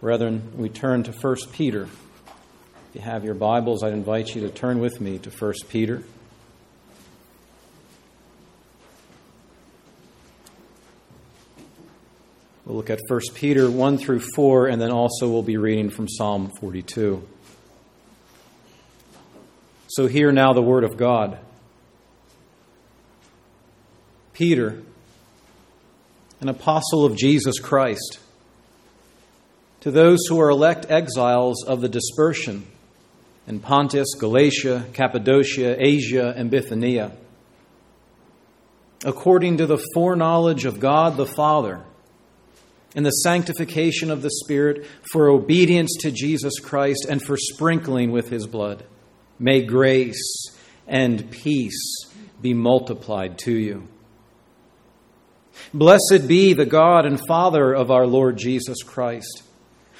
Brethren, we turn to 1 Peter. If you have your Bibles, I'd invite you to turn with me to 1 Peter. We'll look at 1 Peter 1 through 4, and then also we'll be reading from Psalm 42. So, hear now the word of God. Peter, an apostle of Jesus Christ, to those who are elect exiles of the dispersion in Pontus, Galatia, Cappadocia, Asia, and Bithynia, according to the foreknowledge of God the Father, in the sanctification of the Spirit, for obedience to Jesus Christ, and for sprinkling with his blood, may grace and peace be multiplied to you. Blessed be the God and Father of our Lord Jesus Christ.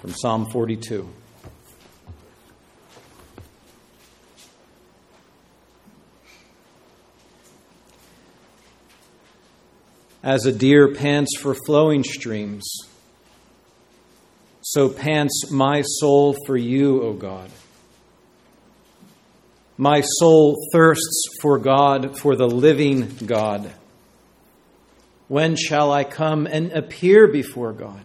From Psalm 42. As a deer pants for flowing streams, so pants my soul for you, O God. My soul thirsts for God, for the living God. When shall I come and appear before God?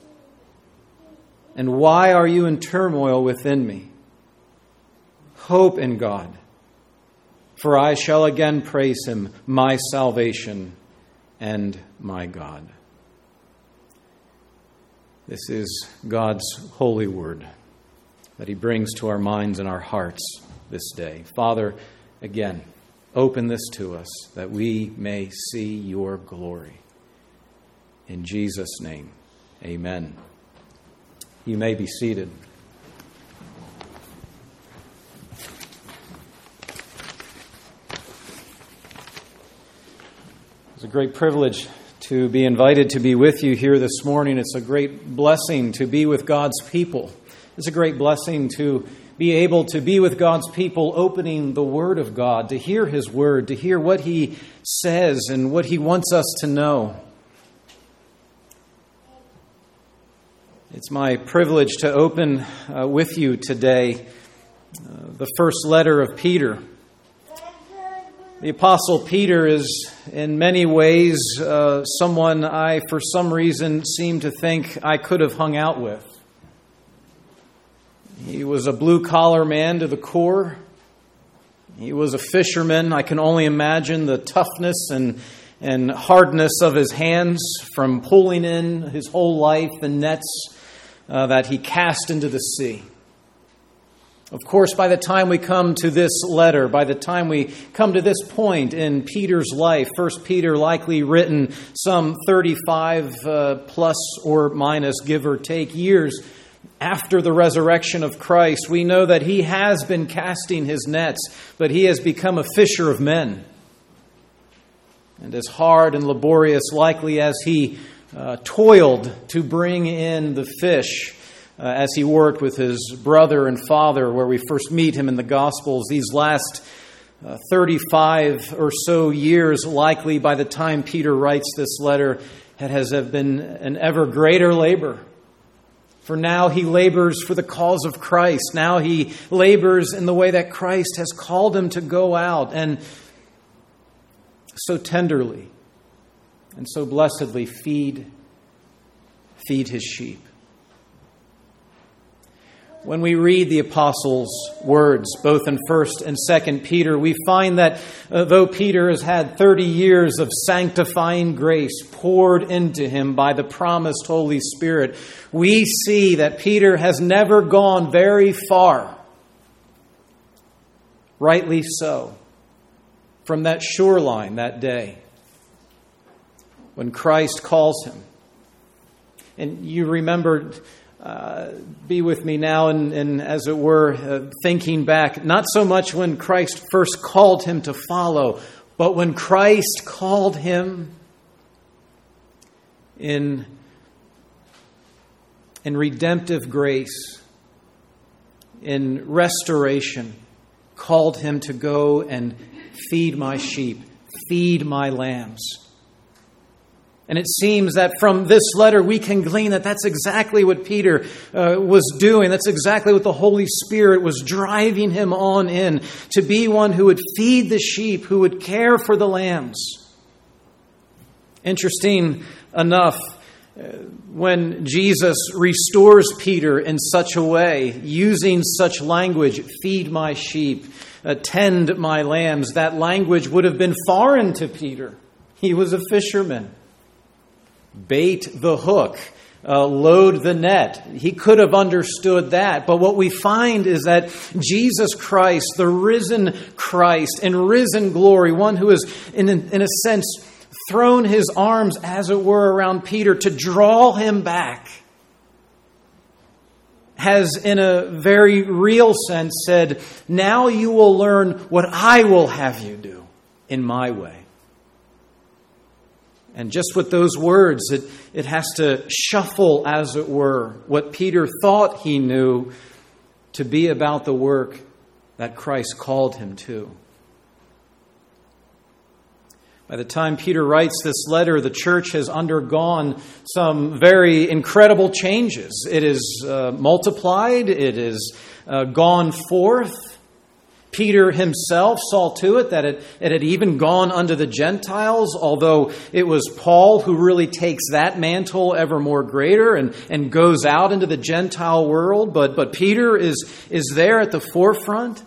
And why are you in turmoil within me? Hope in God, for I shall again praise him, my salvation and my God. This is God's holy word that he brings to our minds and our hearts this day. Father, again, open this to us that we may see your glory. In Jesus' name, amen. You may be seated. It's a great privilege to be invited to be with you here this morning. It's a great blessing to be with God's people. It's a great blessing to be able to be with God's people, opening the Word of God, to hear His Word, to hear what He says and what He wants us to know. It's my privilege to open uh, with you today uh, the first letter of Peter. The Apostle Peter is, in many ways, uh, someone I, for some reason, seem to think I could have hung out with. He was a blue collar man to the core. He was a fisherman. I can only imagine the toughness and, and hardness of his hands from pulling in his whole life the nets uh, that he cast into the sea. Of course, by the time we come to this letter, by the time we come to this point in Peter's life, First Peter likely written some 35 uh, plus or minus, give or take, years after the resurrection of Christ, we know that he has been casting his nets, but he has become a fisher of men. And as hard and laborious, likely as he uh, toiled to bring in the fish uh, as he worked with his brother and father, where we first meet him in the Gospels. These last uh, 35 or so years, likely by the time Peter writes this letter, it has been an ever greater labor. For now he labors for the cause of Christ. Now he labors in the way that Christ has called him to go out and so tenderly and so blessedly feed feed his sheep. When we read the apostles' words, both in 1st and 2nd Peter, we find that uh, though Peter has had 30 years of sanctifying grace poured into him by the promised Holy Spirit, we see that Peter has never gone very far. Rightly so. From that shoreline that day when Christ calls him. And you remembered uh, be with me now and, and as it were, uh, thinking back, not so much when Christ first called him to follow, but when Christ called him in, in redemptive grace, in restoration, called him to go and feed my sheep, feed my lambs. And it seems that from this letter we can glean that that's exactly what Peter uh, was doing. That's exactly what the Holy Spirit was driving him on in to be one who would feed the sheep, who would care for the lambs. Interesting enough, uh, when Jesus restores Peter in such a way, using such language, feed my sheep, attend my lambs, that language would have been foreign to Peter. He was a fisherman bait the hook, uh, load the net. He could have understood that. But what we find is that Jesus Christ, the risen Christ in risen glory, one who is, in, in a sense, thrown his arms, as it were, around Peter to draw him back, has, in a very real sense, said, Now you will learn what I will have you do in my way. And just with those words, it, it has to shuffle, as it were, what Peter thought he knew to be about the work that Christ called him to. By the time Peter writes this letter, the church has undergone some very incredible changes. It is uh, multiplied, it has uh, gone forth. Peter himself saw to it that it, it, had even gone unto the Gentiles, although it was Paul who really takes that mantle ever more greater and, and goes out into the Gentile world. But, but Peter is, is there at the forefront.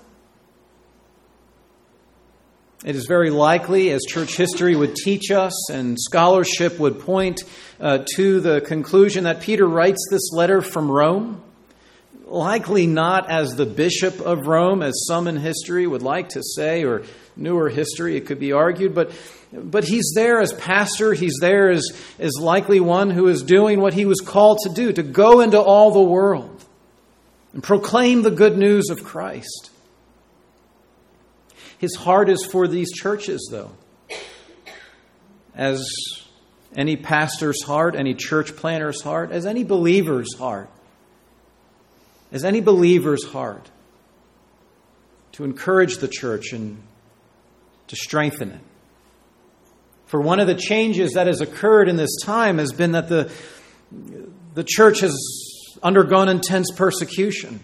It is very likely, as church history would teach us and scholarship would point uh, to the conclusion, that Peter writes this letter from Rome likely not as the bishop of Rome, as some in history would like to say, or newer history, it could be argued, but, but he's there as pastor. He's there as, as likely one who is doing what he was called to do to go into all the world and proclaim the good news of Christ. His heart is for these churches, though. As any pastor's heart, any church planter's heart, as any believer's heart as any believer's heart to encourage the church and to strengthen it. For one of the changes that has occurred in this time has been that the, the church has undergone intense persecution.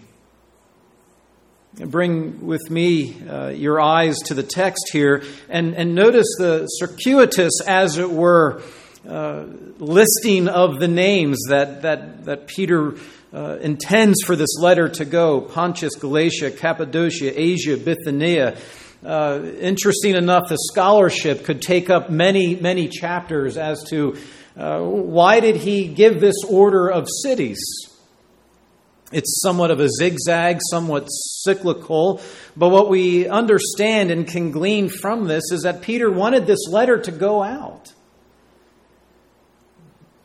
Bring with me uh, your eyes to the text here and, and notice the circuitous, as it were, uh, listing of the names that, that, that Peter uh, intends for this letter to go Pontus, Galatia, Cappadocia, Asia, Bithynia. Uh, interesting enough, the scholarship could take up many, many chapters as to uh, why did he give this order of cities. It's somewhat of a zigzag, somewhat cyclical, but what we understand and can glean from this is that Peter wanted this letter to go out.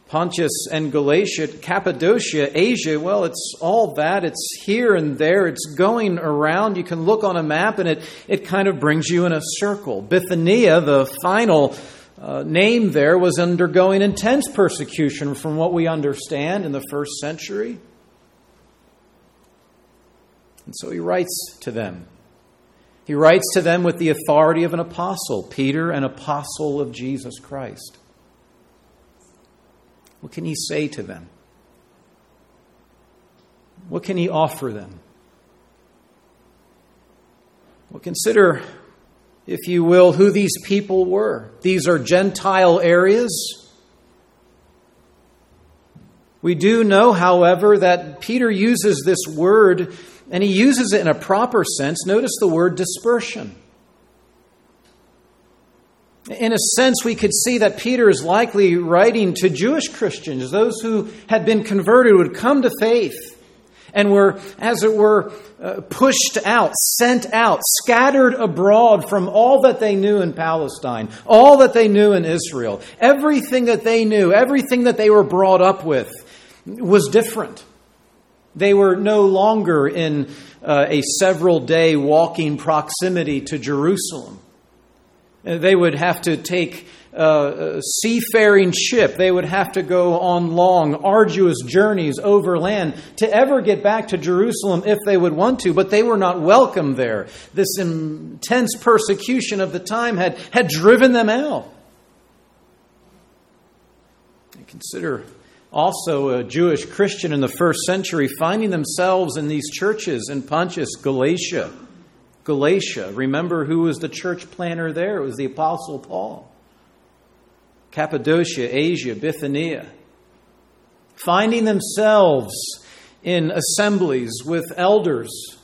Pontus and Galatia, Cappadocia, Asia, well, it's all that. It's here and there. It's going around. You can look on a map and it, it kind of brings you in a circle. Bithynia, the final uh, name there, was undergoing intense persecution from what we understand in the first century. And so he writes to them. He writes to them with the authority of an apostle, Peter, an apostle of Jesus Christ. What can he say to them? What can he offer them? Well, consider, if you will, who these people were. These are Gentile areas. We do know, however, that Peter uses this word, and he uses it in a proper sense. Notice the word dispersion. In a sense, we could see that Peter is likely writing to Jewish Christians, those who had been converted, would come to faith and were, as it were, uh, pushed out, sent out, scattered abroad from all that they knew in Palestine, all that they knew in Israel. Everything that they knew, everything that they were brought up with was different. They were no longer in uh, a several day walking proximity to Jerusalem. They would have to take a seafaring ship. They would have to go on long, arduous journeys overland to ever get back to Jerusalem if they would want to, but they were not welcome there. This intense persecution of the time had, had driven them out. Consider also a Jewish Christian in the first century finding themselves in these churches in Pontus, Galatia Galatia. Remember who was the church planner there? It was the Apostle Paul. Cappadocia, Asia, Bithynia. Finding themselves in assemblies with elders,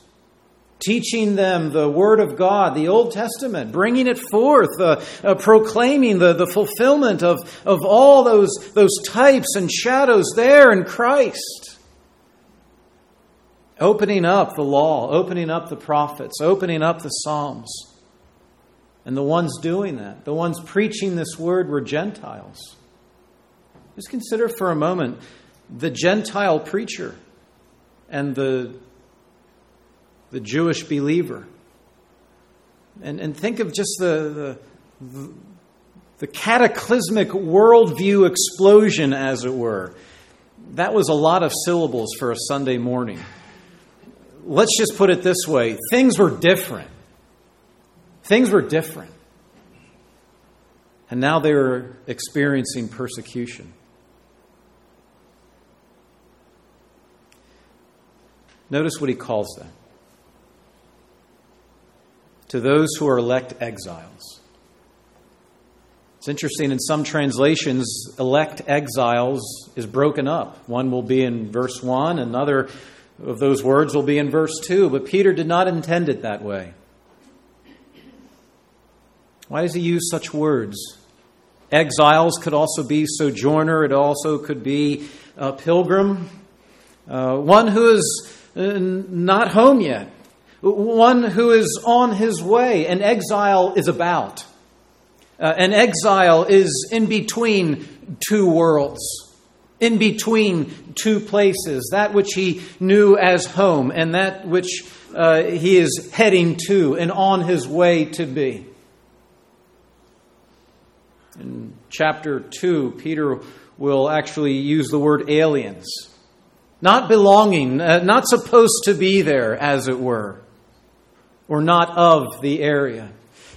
teaching them the Word of God, the Old Testament, bringing it forth, uh, uh, proclaiming the, the fulfillment of, of all those, those types and shadows there in Christ opening up the law, opening up the prophets, opening up the Psalms. And the ones doing that, the ones preaching this word, were Gentiles. Just consider for a moment the Gentile preacher and the, the Jewish believer. And, and think of just the, the, the cataclysmic worldview explosion, as it were. That was a lot of syllables for a Sunday morning let's just put it this way things were different. Things were different. And now they were experiencing persecution. Notice what he calls them to those who are elect exiles. It's interesting, in some translations, elect exiles is broken up. One will be in verse 1, another of those words will be in verse 2, but Peter did not intend it that way. Why does he use such words? Exiles could also be sojourner, it also could be a pilgrim, uh, one who is uh, not home yet, one who is on his way. An exile is about. Uh, an exile is in between two worlds in between two places, that which he knew as home and that which uh, he is heading to and on his way to be. In chapter 2, Peter will actually use the word aliens. Not belonging, uh, not supposed to be there, as it were, or not of the area.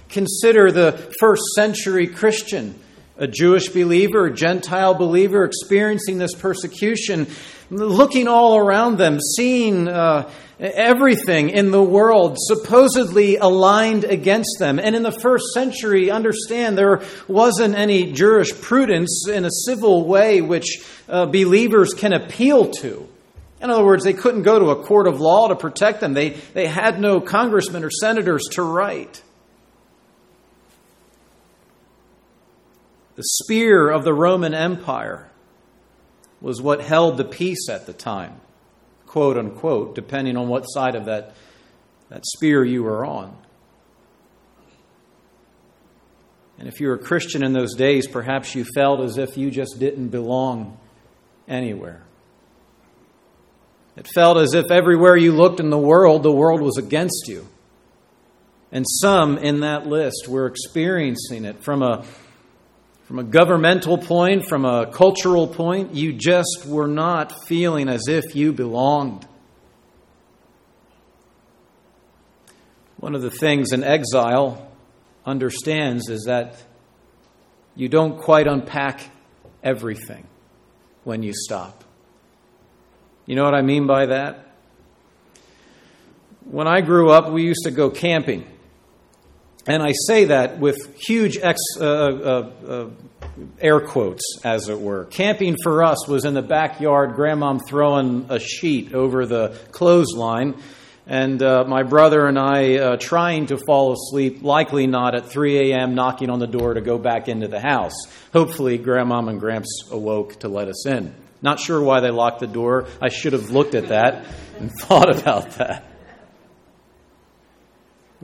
Consider the first century Christian a Jewish believer, a Gentile believer experiencing this persecution, looking all around them, seeing uh, everything in the world supposedly aligned against them. And in the first century, understand there wasn't any jurisprudence in a civil way which uh, believers can appeal to. In other words, they couldn't go to a court of law to protect them. They, they had no congressmen or senators to write. The spear of the Roman Empire was what held the peace at the time, quote unquote, depending on what side of that, that spear you were on. And if you were a Christian in those days, perhaps you felt as if you just didn't belong anywhere. It felt as if everywhere you looked in the world, the world was against you. And some in that list were experiencing it from a from a governmental point, from a cultural point, you just were not feeling as if you belonged. One of the things an exile understands is that you don't quite unpack everything when you stop. You know what I mean by that? When I grew up, we used to go camping. And I say that with huge ex, uh, uh, uh, air quotes, as it were. Camping for us was in the backyard, grandmom throwing a sheet over the clothesline, and uh, my brother and I uh, trying to fall asleep, likely not at 3 a.m., knocking on the door to go back into the house. Hopefully, grandmom and gramps awoke to let us in. Not sure why they locked the door. I should have looked at that and thought about that.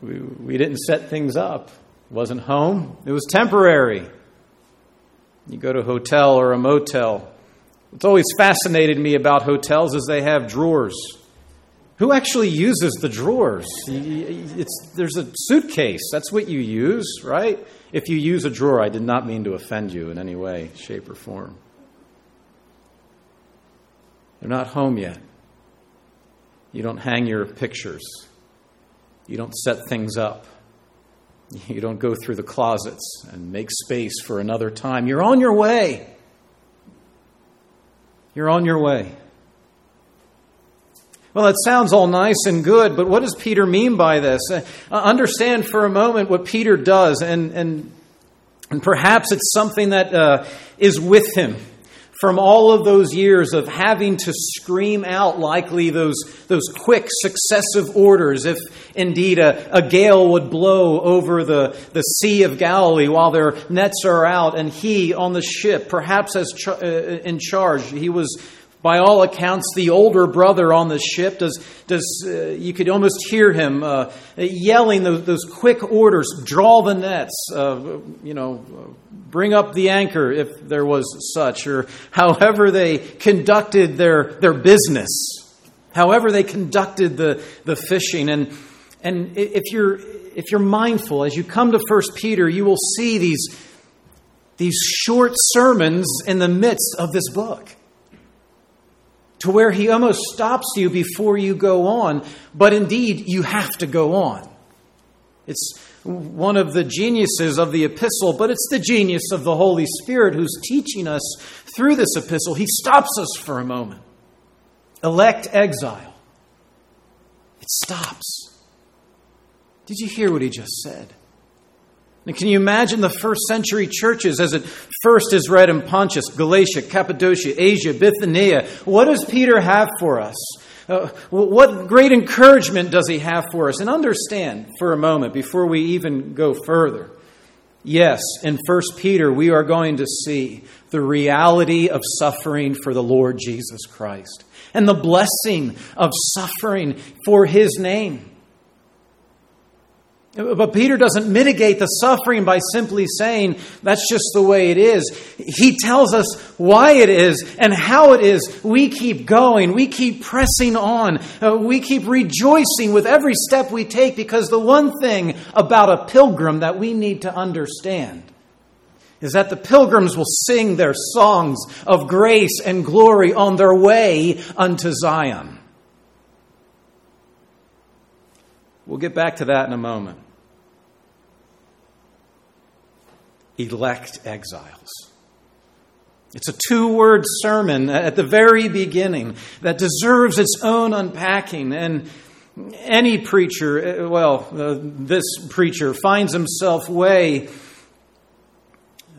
We, we didn't set things up. It wasn't home. It was temporary. You go to a hotel or a motel. What's always fascinated me about hotels is they have drawers. Who actually uses the drawers? It's, there's a suitcase. That's what you use, right? If you use a drawer, I did not mean to offend you in any way, shape, or form. They're not home yet. You don't hang your pictures. You don't set things up. You don't go through the closets and make space for another time. You're on your way. You're on your way. Well, it sounds all nice and good, but what does Peter mean by this? Uh, understand for a moment what Peter does, and, and, and perhaps it's something that uh, is with him from all of those years of having to scream out likely those, those quick successive orders if indeed a, a gale would blow over the, the Sea of Galilee while their nets are out and he on the ship, perhaps as ch- uh, in charge, he was by all accounts, the older brother on the ship does, does uh, you could almost hear him uh, yelling those, those, quick orders: draw the nets, uh, you know, bring up the anchor if there was such, or however they conducted their their business, however they conducted the the fishing, and and if you're if you're mindful as you come to First Peter, you will see these these short sermons in the midst of this book to where he almost stops you before you go on, but indeed you have to go on. It's one of the geniuses of the epistle, but it's the genius of the Holy Spirit who's teaching us through this epistle. He stops us for a moment. Elect exile. It stops. Did you hear what he just said? And can you imagine the first century churches as it first is read in Pontus, Galatia, Cappadocia, Asia, Bithynia? What does Peter have for us? Uh, what great encouragement does he have for us? And understand for a moment before we even go further. Yes, in 1 Peter, we are going to see the reality of suffering for the Lord Jesus Christ and the blessing of suffering for his name. But Peter doesn't mitigate the suffering by simply saying that's just the way it is. He tells us why it is and how it is. We keep going. We keep pressing on. Uh, we keep rejoicing with every step we take because the one thing about a pilgrim that we need to understand is that the pilgrims will sing their songs of grace and glory on their way unto Zion. We'll get back to that in a moment. Elect exiles. It's a two word sermon at the very beginning that deserves its own unpacking. And any preacher, well, uh, this preacher finds himself way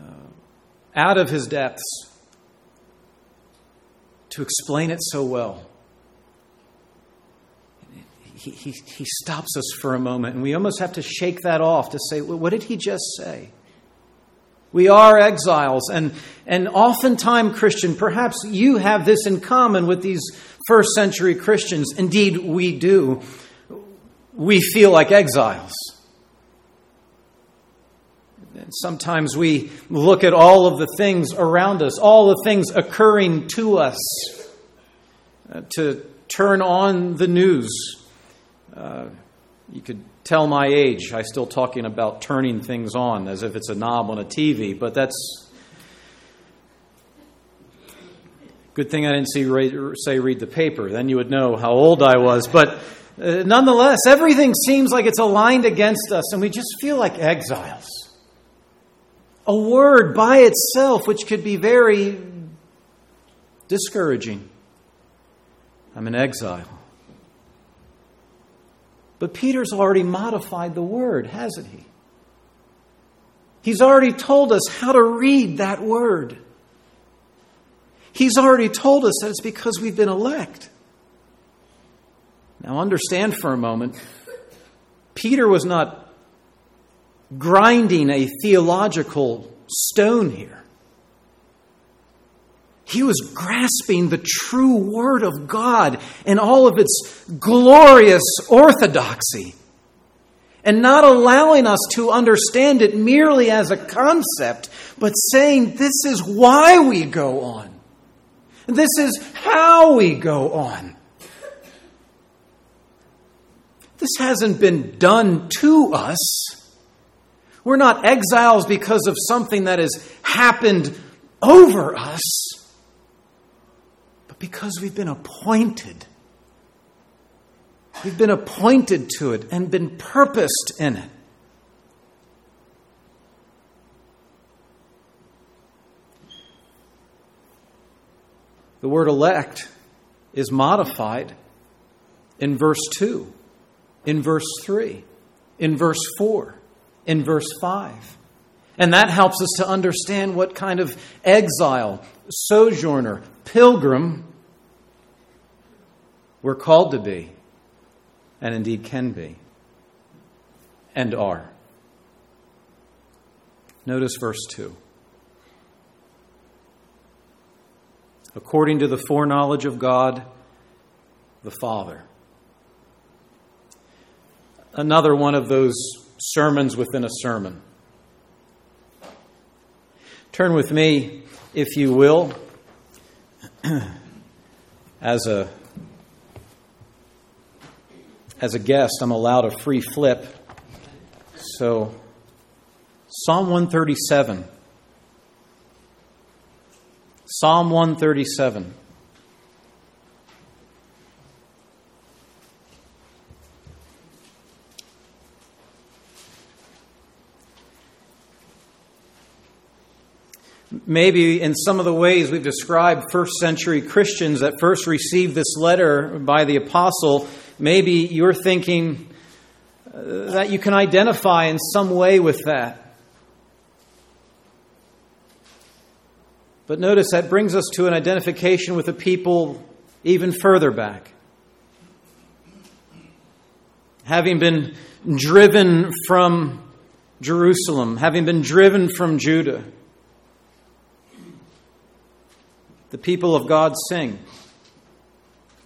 uh, out of his depths to explain it so well he, he, he stops us for a moment, and we almost have to shake that off to say, well, what did he just say? We are exiles, and, and oftentimes, Christian, perhaps you have this in common with these first century Christians. Indeed, we do. We feel like exiles. And sometimes we look at all of the things around us, all the things occurring to us, uh, to turn on the news uh, you could tell my age. I'm still talking about turning things on as if it's a knob on a TV, but that's. Good thing I didn't see, say read the paper. Then you would know how old I was. But uh, nonetheless, everything seems like it's aligned against us, and we just feel like exiles. A word by itself, which could be very discouraging. I'm an exile. But Peter's already modified the word, hasn't he? He's already told us how to read that word. He's already told us that it's because we've been elect. Now, understand for a moment, Peter was not grinding a theological stone here. He was grasping the true Word of God in all of its glorious orthodoxy and not allowing us to understand it merely as a concept, but saying this is why we go on. This is how we go on. This hasn't been done to us. We're not exiles because of something that has happened over us, because we've been appointed. We've been appointed to it and been purposed in it. The word elect is modified in verse 2, in verse 3, in verse 4, in verse 5. And that helps us to understand what kind of exile, sojourner, pilgrim we're called to be, and indeed can be, and are. Notice verse 2. according to the foreknowledge of God the Father. Another one of those sermons within a sermon. Turn with me, if you will, as a as a guest, I'm allowed a free flip. So, Psalm 137. Psalm 137. Maybe in some of the ways we've described first century Christians that first received this letter by the apostle, maybe you're thinking uh, that you can identify in some way with that. But notice that brings us to an identification with the people even further back. Having been driven from Jerusalem, having been driven from Judah, the people of God sing.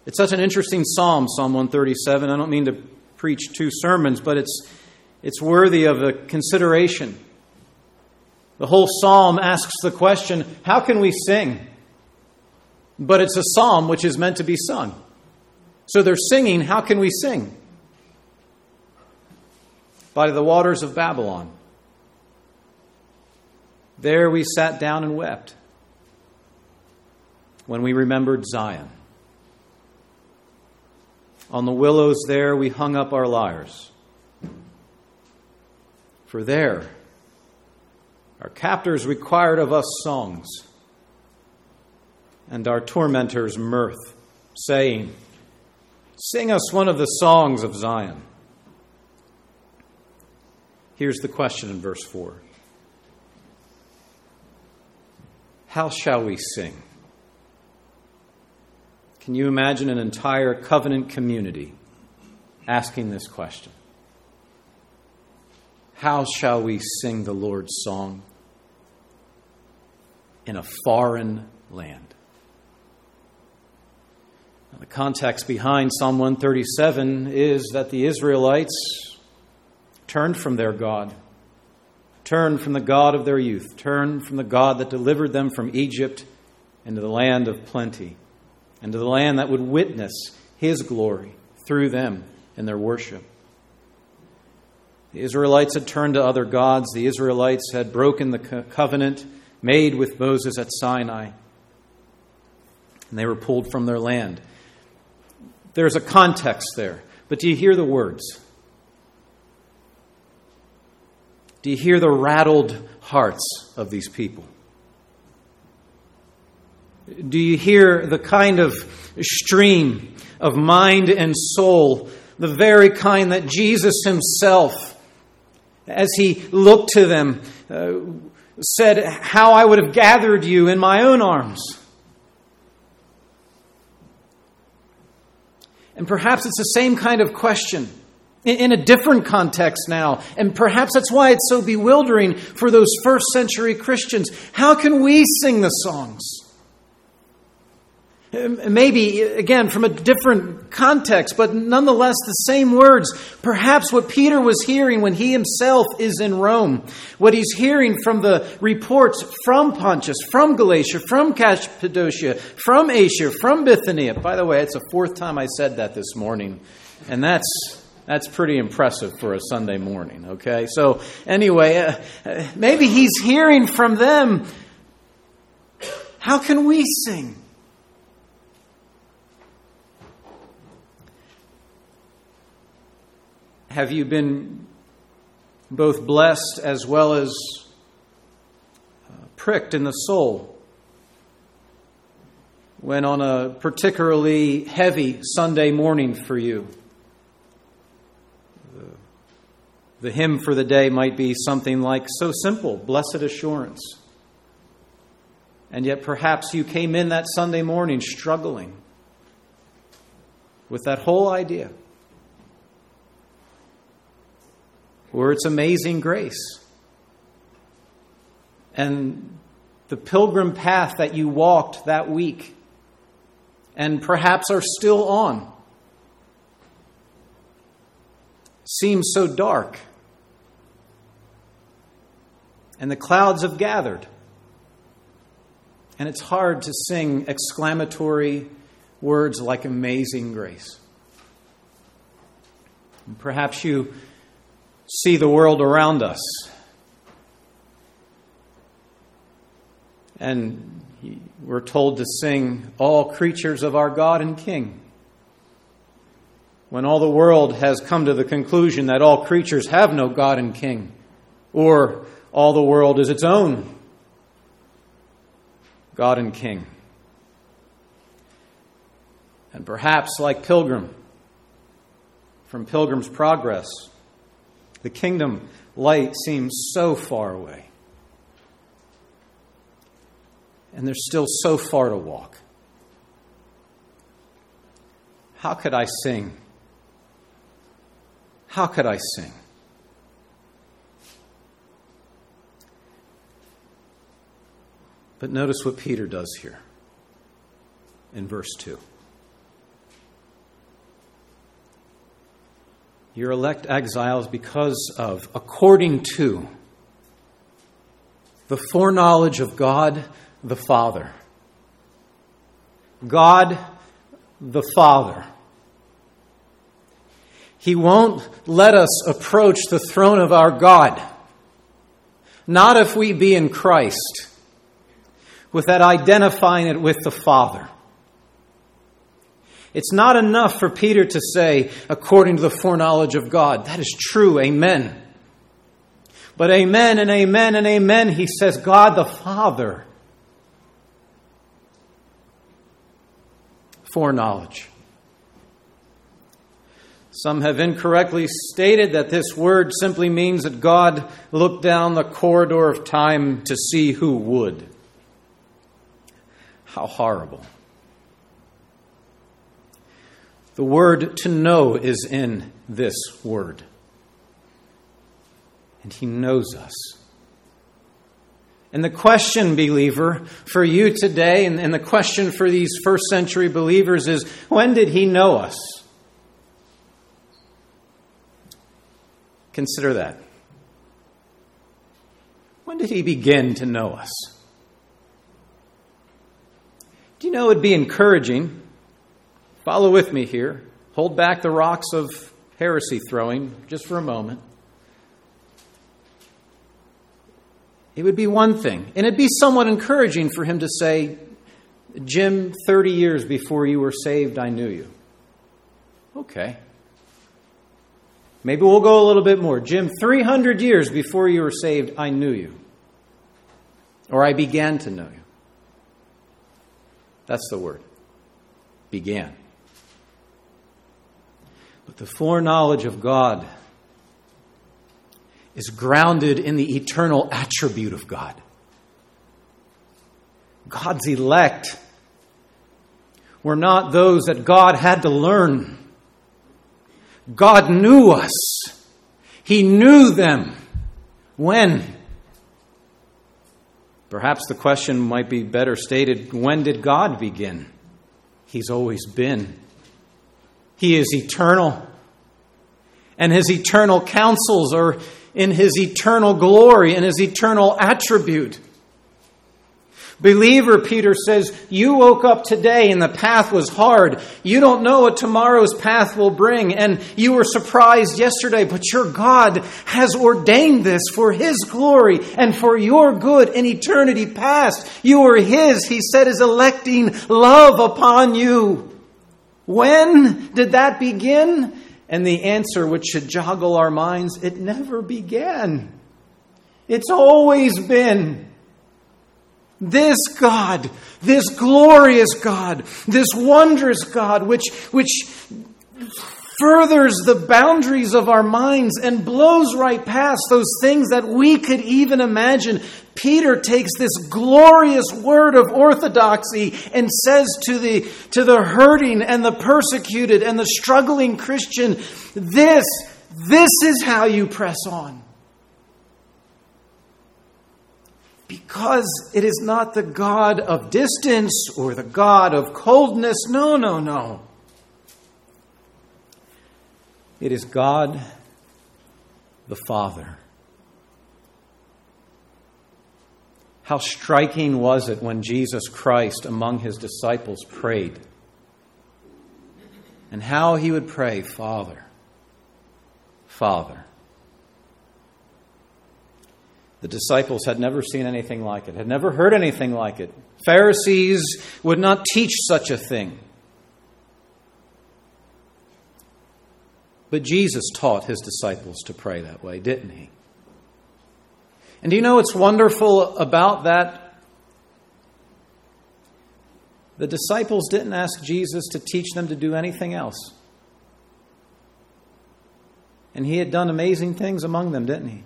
It's such an interesting psalm, Psalm 137. I don't mean to preach two sermons, but it's, it's worthy of a consideration. The whole psalm asks the question how can we sing? But it's a psalm which is meant to be sung. So they're singing, how can we sing? By the waters of Babylon. There we sat down and wept when we remembered Zion. On the willows there we hung up our lyres. For there our captors required of us songs, and our tormentors mirth, saying, Sing us one of the songs of Zion. Here's the question in verse 4 How shall we sing? Can you imagine an entire covenant community asking this question? How shall we sing the Lord's song? in a foreign land. Now, the context behind Psalm 137 is that the Israelites turned from their God, turned from the God of their youth, turned from the God that delivered them from Egypt into the land of plenty, into the land that would witness his glory through them in their worship. The Israelites had turned to other gods. The Israelites had broken the covenant made with Moses at Sinai. And they were pulled from their land. There's a context there. But do you hear the words? Do you hear the rattled hearts of these people? Do you hear the kind of stream of mind and soul, the very kind that Jesus himself as he looked to them, uh, said, How I would have gathered you in my own arms. And perhaps it's the same kind of question in a different context now. And perhaps that's why it's so bewildering for those first century Christians. How can we sing the songs? Maybe, again, from a different context, but nonetheless the same words. Perhaps what Peter was hearing when he himself is in Rome, what he's hearing from the reports from Pontus, from Galatia, from Cappadocia, from Asia, from Bithynia. By the way, it's the fourth time I said that this morning, and that's that's pretty impressive for a Sunday morning, okay? So, anyway, uh, maybe he's hearing from them. How can we sing? Have you been both blessed as well as uh, pricked in the soul when on a particularly heavy Sunday morning for you? The hymn for the day might be something like, So simple, blessed assurance. And yet perhaps you came in that Sunday morning struggling with that whole idea. Where it's amazing grace. And the pilgrim path that you walked that week and perhaps are still on seems so dark. And the clouds have gathered. And it's hard to sing exclamatory words like amazing grace. And perhaps you see the world around us. And we're told to sing, All creatures of our God and King. When all the world has come to the conclusion that all creatures have no God and King, or all the world is its own God and King. And perhaps, like Pilgrim from Pilgrim's Progress, the kingdom light seems so far away. And there's still so far to walk. How could I sing? How could I sing? But notice what Peter does here in verse 2. You're elect exiles because of, according to, the foreknowledge of God the Father. God the Father. He won't let us approach the throne of our God. Not if we be in Christ, with that identifying it with the Father. It's not enough for Peter to say, according to the foreknowledge of God. That is true. Amen. But amen and amen and amen, he says, God the Father. Foreknowledge. Some have incorrectly stated that this word simply means that God looked down the corridor of time to see who would. How horrible. The word to know is in this word. And he knows us. And the question, believer, for you today, and, and, the question for these first century believers is when did he know us? Consider that. When did he begin to know us? Do you know it would be encouraging Follow with me here. Hold back the rocks of heresy throwing just for a moment. It would be one thing, and it'd be somewhat encouraging for him to say, Jim, 30 years before you were saved, I knew you. Okay. Maybe we'll go a little bit more. Jim, 300 years before you were saved, I knew you. Or I began to know you. That's the word. Began. But the foreknowledge of God is grounded in the eternal attribute of God. God's elect were not those that God had to learn. God knew us. He knew them. When? Perhaps the question might be better stated when did God begin? He's always been. He is eternal. And his eternal counsels are in his eternal glory and his eternal attribute. Believer, Peter says, you woke up today and the path was hard. You don't know what tomorrow's path will bring. And you were surprised yesterday, but your God has ordained this for His glory and for your good in eternity past. You are His. He set His electing love upon you. When did that begin? And the answer, which should joggle our minds, it never began. It's always been. This God, this glorious God, this wondrous God, which, which furthers the boundaries of our minds and blows right past those things that we could even imagine. Peter takes this glorious word of orthodoxy and says to the, to the hurting and the persecuted and the struggling Christian, this, this is how you press on. Because it is not the God of distance or the God of coldness. No, no, no. It is God the Father. How striking was it when Jesus Christ among his disciples prayed? And how he would pray, Father, Father. The disciples had never seen anything like it, had never heard anything like it. Pharisees would not teach such a thing. But Jesus taught his disciples to pray that way, didn't he? And do you know what's wonderful about that? The disciples didn't ask Jesus to teach them to do anything else. And he had done amazing things among them, didn't he?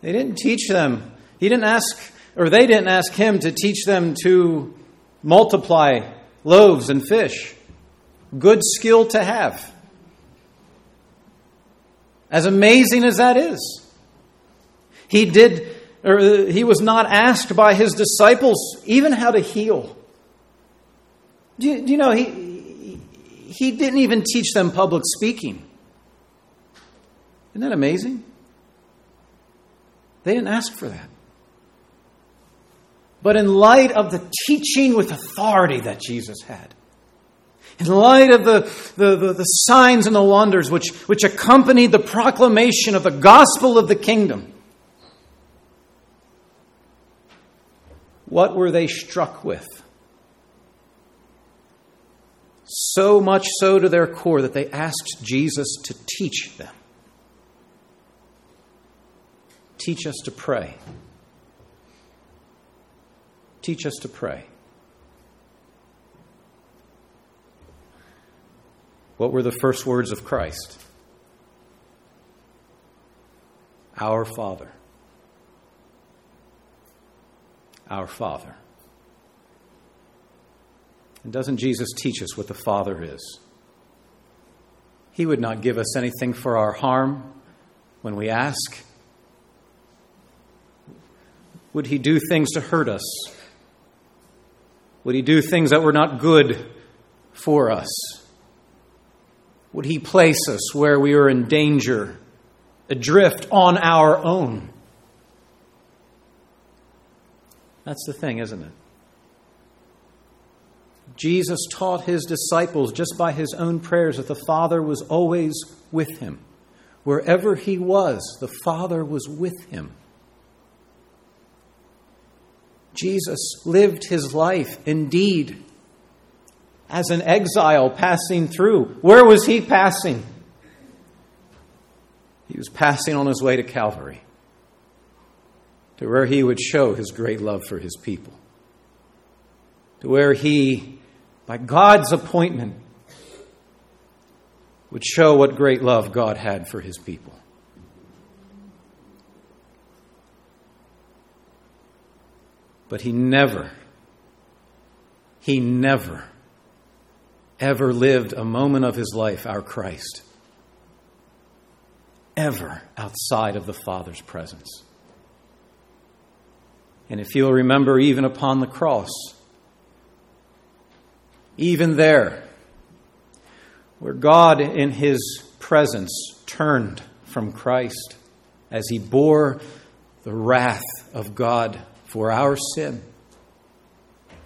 They didn't teach them. He didn't ask, or they didn't ask him to teach them to multiply loaves and fish. Good skill to have. As amazing as that is. He did, or uh, he was not asked by his disciples even how to heal. Do you, do you know, he, he didn't even teach them public speaking. Isn't that amazing? They didn't ask for that. But in light of the teaching with authority that Jesus had, in light of the, the, the, the, signs and the wonders which, which accompanied the proclamation of the gospel of the kingdom, what were they struck with? So much so to their core that they asked Jesus to teach them. Teach us to pray. Teach us to pray. What were the first words of Christ? Our Father. Our Father. And doesn't Jesus teach us what the Father is? He would not give us anything for our harm when we ask. Would he do things to hurt us? Would he do things that were not good for us? Would he place us where we are in danger, adrift on our own? That's the thing, isn't it? Jesus taught his disciples just by his own prayers that the Father was always with him. Wherever he was, the Father was with him. Jesus lived his life indeed as an exile passing through. Where was he passing? He was passing on his way to Calvary, to where he would show his great love for his people, to where he, by God's appointment, would show what great love God had for his people. But he never, he never ever lived a moment of his life, our Christ, ever outside of the Father's presence. And if you'll remember, even upon the cross, even there, where God in his presence turned from Christ as he bore the wrath of God for our sin,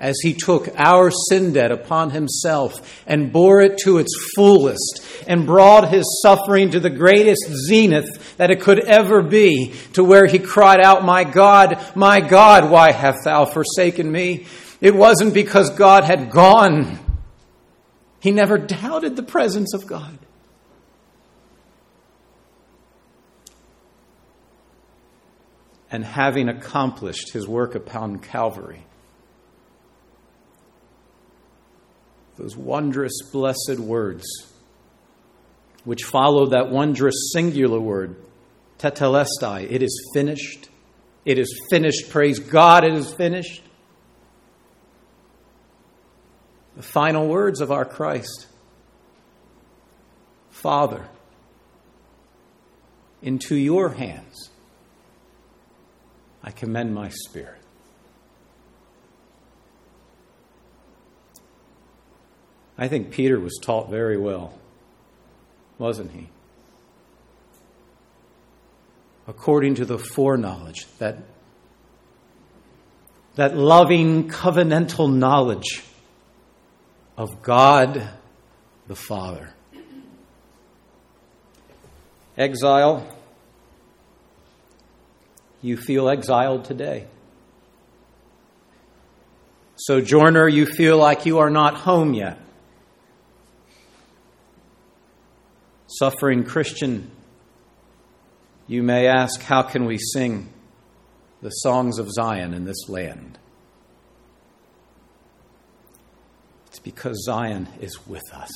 as he took our sin debt upon himself and bore it to its fullest and brought his suffering to the greatest zenith that it could ever be, to where he cried out, My God, my God, why hast thou forsaken me? It wasn't because God had gone. He never doubted the presence of God. And having accomplished his work upon Calvary, those wondrous, blessed words, which follow that wondrous singular word, tetelestai, it is finished. It is finished. Praise God, it is finished. The final words of our Christ Father, into your hands I commend my spirit. I think Peter was taught very well, wasn't he? According to the foreknowledge, that, that loving covenantal knowledge of God the Father. Exile, you feel exiled today. So sojourner, you feel like you are not home yet. Suffering Christian, you may ask, how can we sing the songs of Zion in this land? It's because Zion is with us.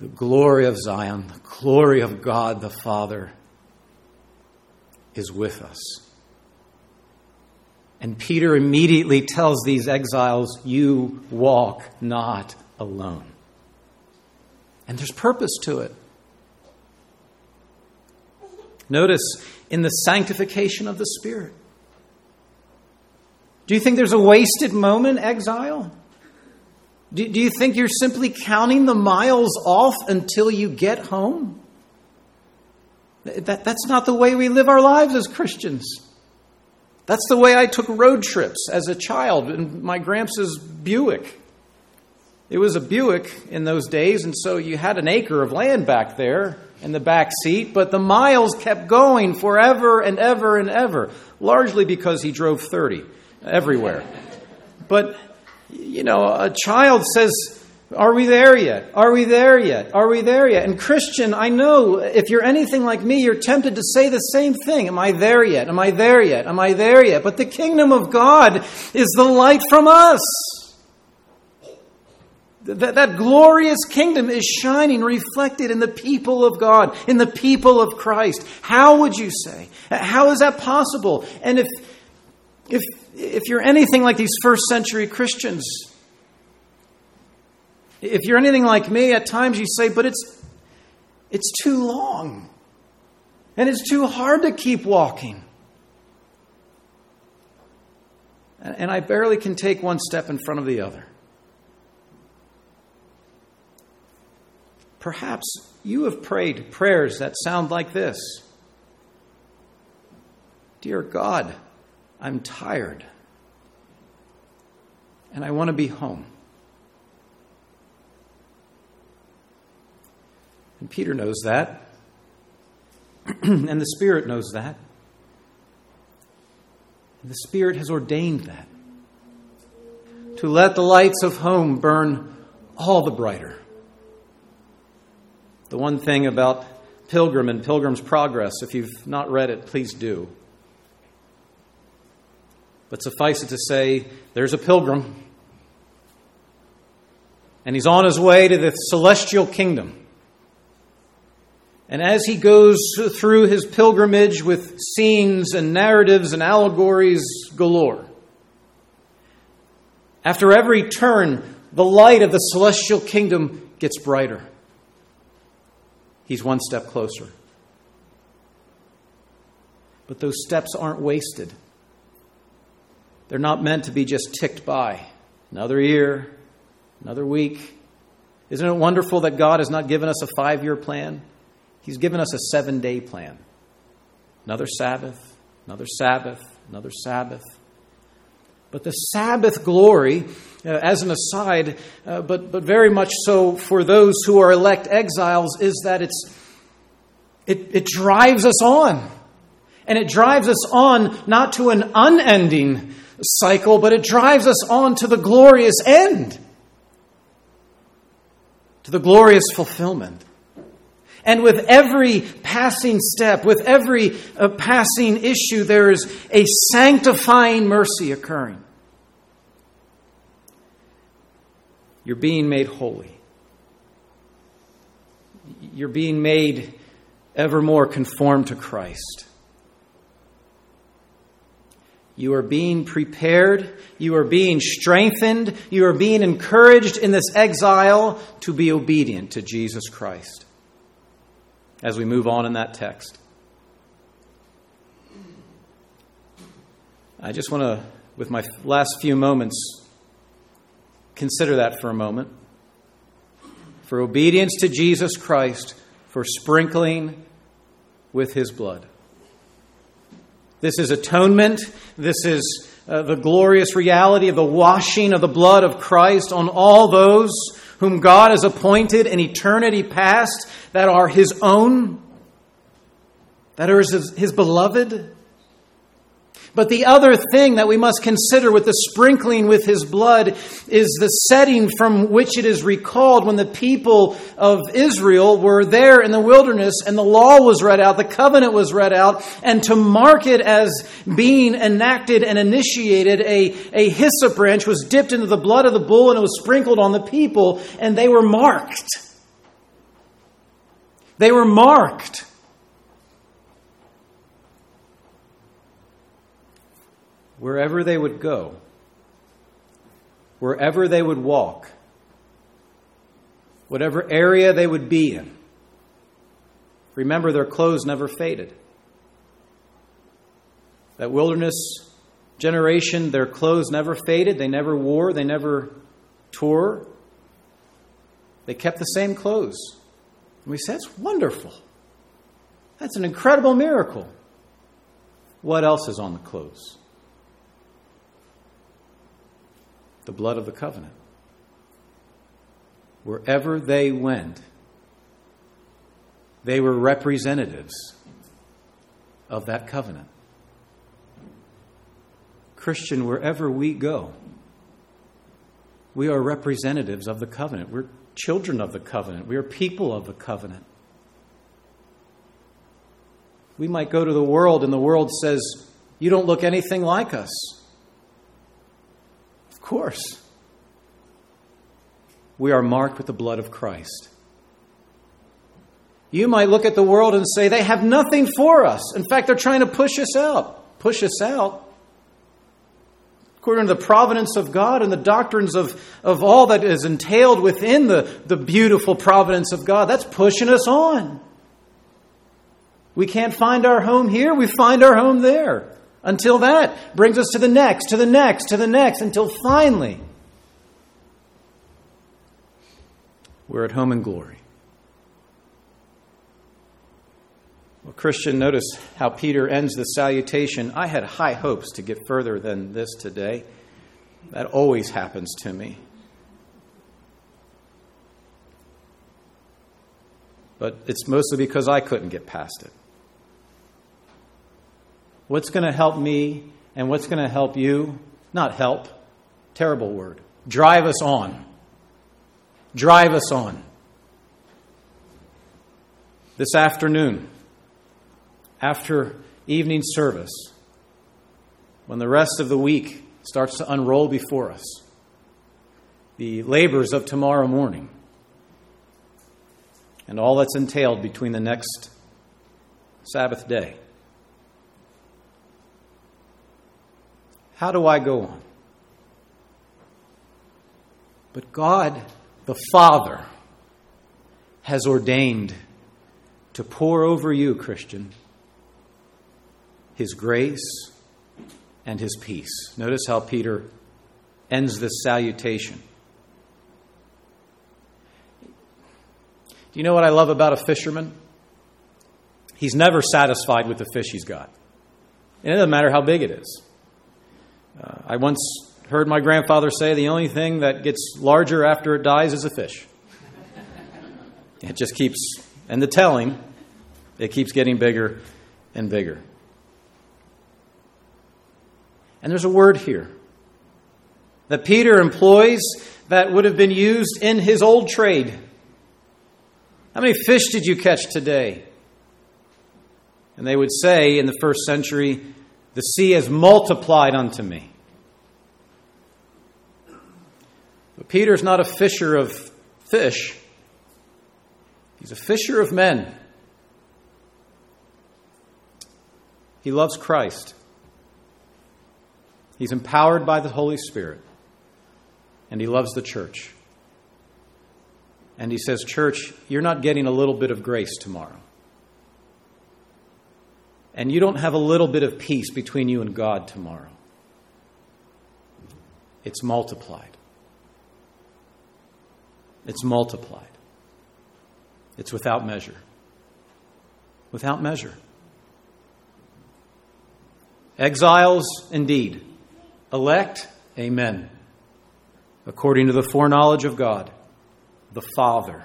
The glory of Zion, the glory of God the Father is with us. And Peter immediately tells these exiles, You walk not alone. And there's purpose to it. Notice in the sanctification of the Spirit. Do you think there's a wasted moment, exile? Do, do you think you're simply counting the miles off until you get home? That, that's not the way we live our lives as Christians. That's the way I took road trips as a child in my Gramps' Buick. It was a Buick in those days, and so you had an acre of land back there in the back seat, but the miles kept going forever and ever and ever, largely because he drove 30 everywhere. But, you know, a child says, Are we there yet? Are we there yet? Are we there yet? And, Christian, I know if you're anything like me, you're tempted to say the same thing Am I there yet? Am I there yet? Am I there yet? But the kingdom of God is the light from us. That, that glorious kingdom is shining, reflected in the people of God, in the people of Christ. How would you say? How is that possible? And if, if, if you're anything like these first century Christians, if you're anything like me, at times you say, but it's, it's too long. And it's too hard to keep walking. And I barely can take one step in front of the other. Perhaps you have prayed prayers that sound like this Dear God, I'm tired and I want to be home. And Peter knows that, and the Spirit knows that. And the Spirit has ordained that to let the lights of home burn all the brighter. The one thing about Pilgrim and Pilgrim's Progress, if you've not read it, please do. But suffice it to say, there's a pilgrim, and he's on his way to the celestial kingdom. And as he goes through his pilgrimage with scenes and narratives and allegories galore, after every turn, the light of the celestial kingdom gets brighter. He's one step closer. But those steps aren't wasted. They're not meant to be just ticked by. Another year, another week. Isn't it wonderful that God has not given us a five year plan? He's given us a seven day plan. Another Sabbath, another Sabbath, another Sabbath. But the Sabbath glory, uh, as an aside, uh, but, but very much so for those who are elect exiles, is that it's, it, it drives us on. And it drives us on not to an unending cycle, but it drives us on to the glorious end, to the glorious fulfillment. And with every passing step, with every uh, passing issue, there is a sanctifying mercy occurring. You're being made holy. You're being made ever more conformed to Christ. You are being prepared. You are being strengthened. You are being encouraged in this exile to be obedient to Jesus Christ as we move on in that text. I just want to, with my last few moments, consider that for a moment. For obedience to Jesus Christ, for sprinkling with his blood. This is atonement. This is uh, the glorious reality of the washing of the blood of Christ on all those whom God has appointed in eternity past that are his own, that are his, his beloved. But the other thing that we must consider with the sprinkling with his blood is the setting from which it is recalled when the people of Israel were there in the wilderness and the law was read out, the covenant was read out, and to mark it as being enacted and initiated, a, a hyssop branch was dipped into the blood of the bull and it was sprinkled on the people, and they were marked. They were marked. Wherever they would go, wherever they would walk, whatever area they would be in. Remember, their clothes never faded. That wilderness generation, their clothes never faded, they never wore, they never tore. They kept the same clothes. And we say, that's wonderful. That's an incredible miracle. What else is on the clothes? The blood of the covenant. Wherever they went, they were representatives of that covenant. Christian, wherever we go, we are representatives of the covenant. We're children of the covenant. We are people of the covenant. We might go to the world and the world says, You don't look anything like us course. We are marked with the blood of Christ. You might look at the world and say, they have nothing for us. In fact, they're trying to push us out. Push us out. According to the providence of God and the doctrines of, of all that is entailed within the, the beautiful providence of God, that's pushing us on. We can't find our home here, we find our home there. Until that brings us to the next, to the next, to the next, until finally we're at home in glory. Well, Christian, notice how Peter ends the salutation. I had high hopes to get further than this today. That always happens to me. But it's mostly because I couldn't get past it. What's going to help me and what's going to help you? Not help, terrible word. Drive us on. Drive us on. This afternoon, after evening service, when the rest of the week starts to unroll before us, the labors of tomorrow morning, and all that's entailed between the next Sabbath day. How do I go on? But God, the Father, has ordained to pour over you, Christian, His grace and His peace. Notice how Peter ends this salutation. Do you know what I love about a fisherman? He's never satisfied with the fish he's got. And it doesn't matter how big it is. Uh, I once heard my grandfather say the only thing that gets larger after it dies is a fish. It just keeps, and the telling, it keeps getting bigger and bigger. And there's a word here that Peter employs that would have been used in his old trade. How many fish did you catch today? And they would say in the first century, The sea has multiplied unto me. But Peter's not a fisher of fish, he's a fisher of men. He loves Christ. He's empowered by the Holy Spirit. And he loves the church. And he says, Church, you're not getting a little bit of grace tomorrow. And you don't have a little bit of peace between you and God tomorrow. It's multiplied. It's multiplied. It's without measure. Without measure. Exiles, indeed. Elect, amen. According to the foreknowledge of God, the Father,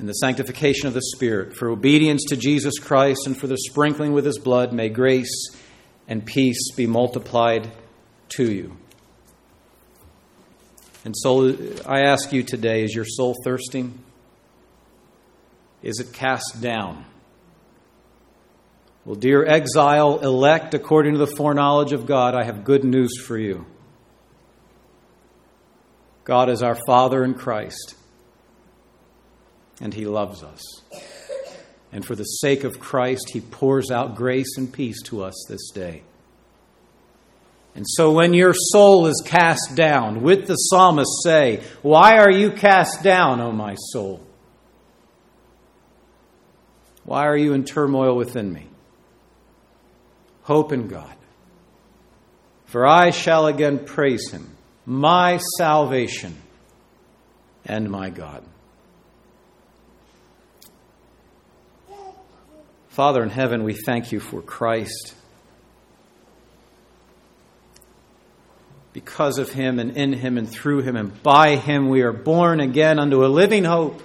and the sanctification of the Spirit, for obedience to Jesus Christ and for the sprinkling with his blood, may grace and peace be multiplied to you. And so I ask you today is your soul thirsting? Is it cast down? Well, dear exile, elect according to the foreknowledge of God, I have good news for you. God is our Father in Christ, and He loves us. And for the sake of Christ, He pours out grace and peace to us this day. And so when your soul is cast down, with the psalmist say, Why are you cast down, O my soul? Why are you in turmoil within me? Hope in God. For I shall again praise him, my salvation and my God. Father in heaven, we thank you for Christ. Because of him and in him and through him and by him, we are born again unto a living hope.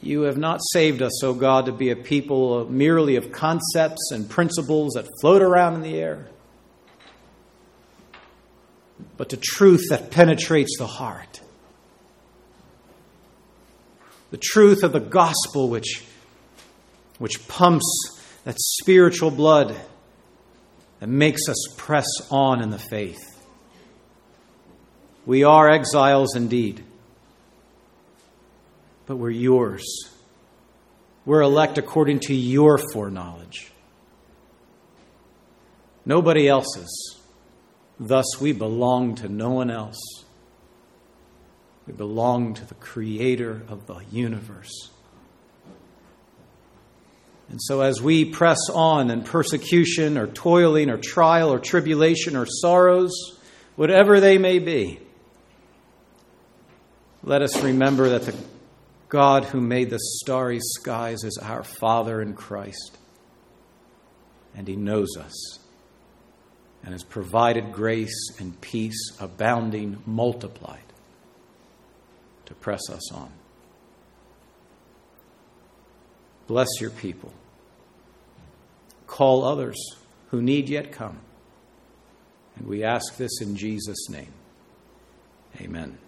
You have not saved us, O God, to be a people merely of concepts and principles that float around in the air, but to truth that penetrates the heart. The truth of the gospel, which, which pumps that spiritual blood that makes us press on in the faith. We are exiles indeed but we're yours. We're elect according to your foreknowledge, nobody else's. Thus, we belong to no one else. We belong to the Creator of the universe. And so, as we press on in persecution or toiling or trial or tribulation or sorrows, whatever they may be, let us remember that the God who made the starry skies is our Father in Christ. And He knows us and has provided grace and peace, abounding, multiplied, to press us on. Bless your people. Call others who need yet come. And we ask this in Jesus' name. Amen.